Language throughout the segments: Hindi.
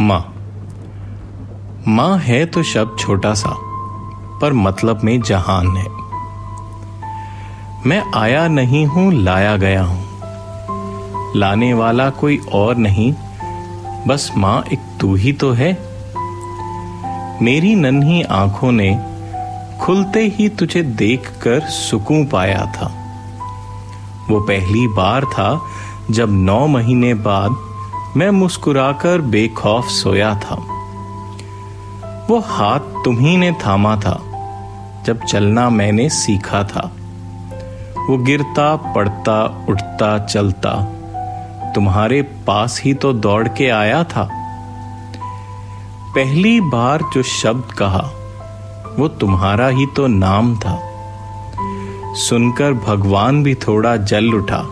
माँ। माँ है तो शब्द छोटा सा, पर मतलब में जहान है। मैं आया नहीं हूँ, लाया गया हूँ। लाने वाला कोई और नहीं, बस माँ एक तू ही तो है। मेरी नन्ही आँखों ने खुलते ही तुझे देखकर सुकून पाया था। वो पहली बार था, जब नौ महीने बाद मैं मुस्कुराकर बेखौफ सोया था। वो हाथ तुम्ही ने थामा था, जब चलना मैंने सीखा था। वो गिरता, पड़ता, उठता, चलता, तुम्हारे पास ही तो दौड़ के आया था। पहली बार जो शब्द कहा, वो तुम्हारा ही तो नाम था। सुनकर भगवान भी थोड़ा जल उठा।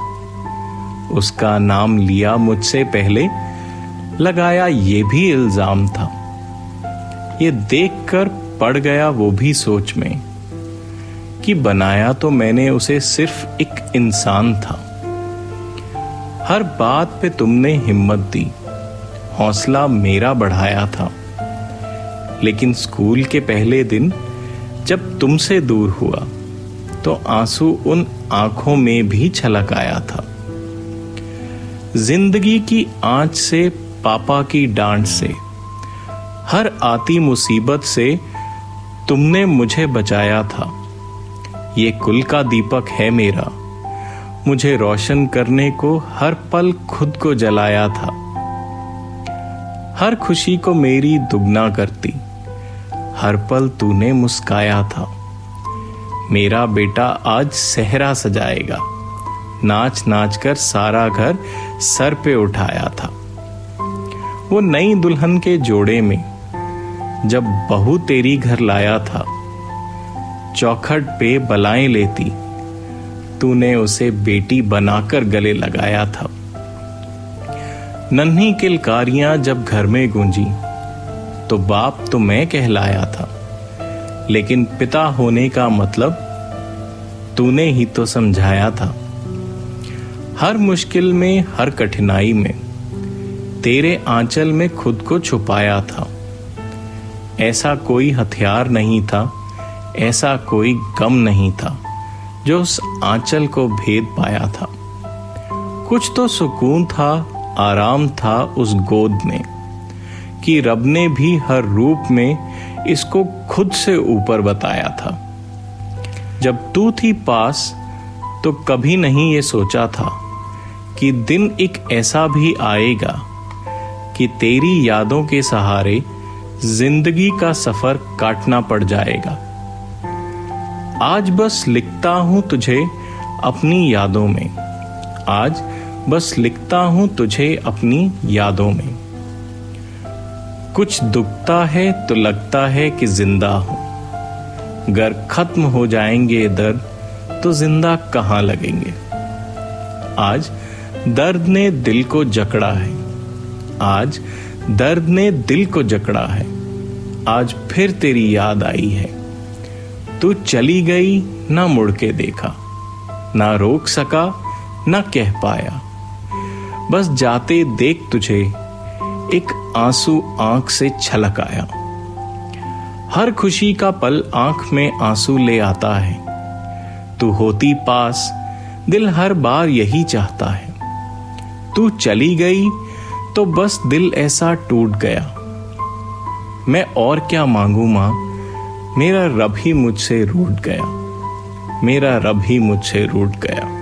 उसका नाम लिया मुझसे पहले, लगाया ये भी इल्ज़ाम था। ये देखकर पड़ गया वो भी सोच में, कि बनाया तो मैंने उसे सिर्फ़ एक इंसान था। हर बात पे तुमने हिम्मत दी, हौसला मेरा बढ़ाया था। लेकिन स्कूल के पहले दिन, जब तुमसे दूर हुआ तो आँसू उन आँखों में भी छलक आया था। ज़िंदगी की आँच से पापा की डांट से। हर आती मुसीबत से तुमने मुझे बचाया था। ये कुल का दीपक है मेरा। मुझे रोशन करने को हर पल खुद को जलाया था। हर खुशी को मेरी दुगना करती। हर पल तूने मुस्काया था। मेरा बेटा आज सहरा सजाएगा। नाच नाच कर सारा घर सर पे उठाया था। वो नई दुल्हन के जोड़े में, जब बहू तेरी घर लाया था, चौखट पे बलाएँ लेती, तूने उसे बेटी बनाकर गले लगाया था। नन्ही किलकारियाँ जब घर में गूंजी तो बाप तो मैं कहलाया था। लेकिन पिता होने का मतलब तूने ही तो समझाया था। हर मुश्किल में, हर कठिनाई में। तेरे आंचल में खुद को छुपाया था। ऐसा कोई हथियार नहीं था, ऐसा कोई गम नहीं था, जो उस आंचल को भेद पाया था। कुछ तो सुकून था, आराम था उस गोद में, कि रब ने भी हर रूप में इसको खुद से ऊपर बताया था। जब तू थी पास तो कभी नहीं ये सोचा था कि दिन एक ऐसा भी आएगा कि तेरी यादों के सहारे ज़िंदगी का सफ़र काटना पड़ जाएगा। आज बस लिखता हूँ तुझे अपनी यादों में। आज बस लिखता हूँ तुझे अपनी यादों में। कुछ दुखता है तो लगता है कि ज़िंदा हूँ। अगर खत्म हो जाएँगे दर्द तो ज़िंदा कहाँ लगेंगे? आज दर्द ने दिल को जकड़ा है। आज दर्द ने दिल को जकड़ा है। आज फिर तेरी याद आई है। तू चली गई, ना मुड़ के देखा, ना रोक सका, ना कह पाया। बस जाते देख तुझे, एक आँसू आँख से छलक आया। हर खुशी का पल आँख में आँसू ले आता है। तू होती पास, दिल हर बार यही चाहता है। तू चली गई तो बस दिल ऐसा टूट गया। मैं और क्या मांगू माँ? मेरा रब ही मुझसे रूट गया। मेरा रब ही मुझसे रूट गया।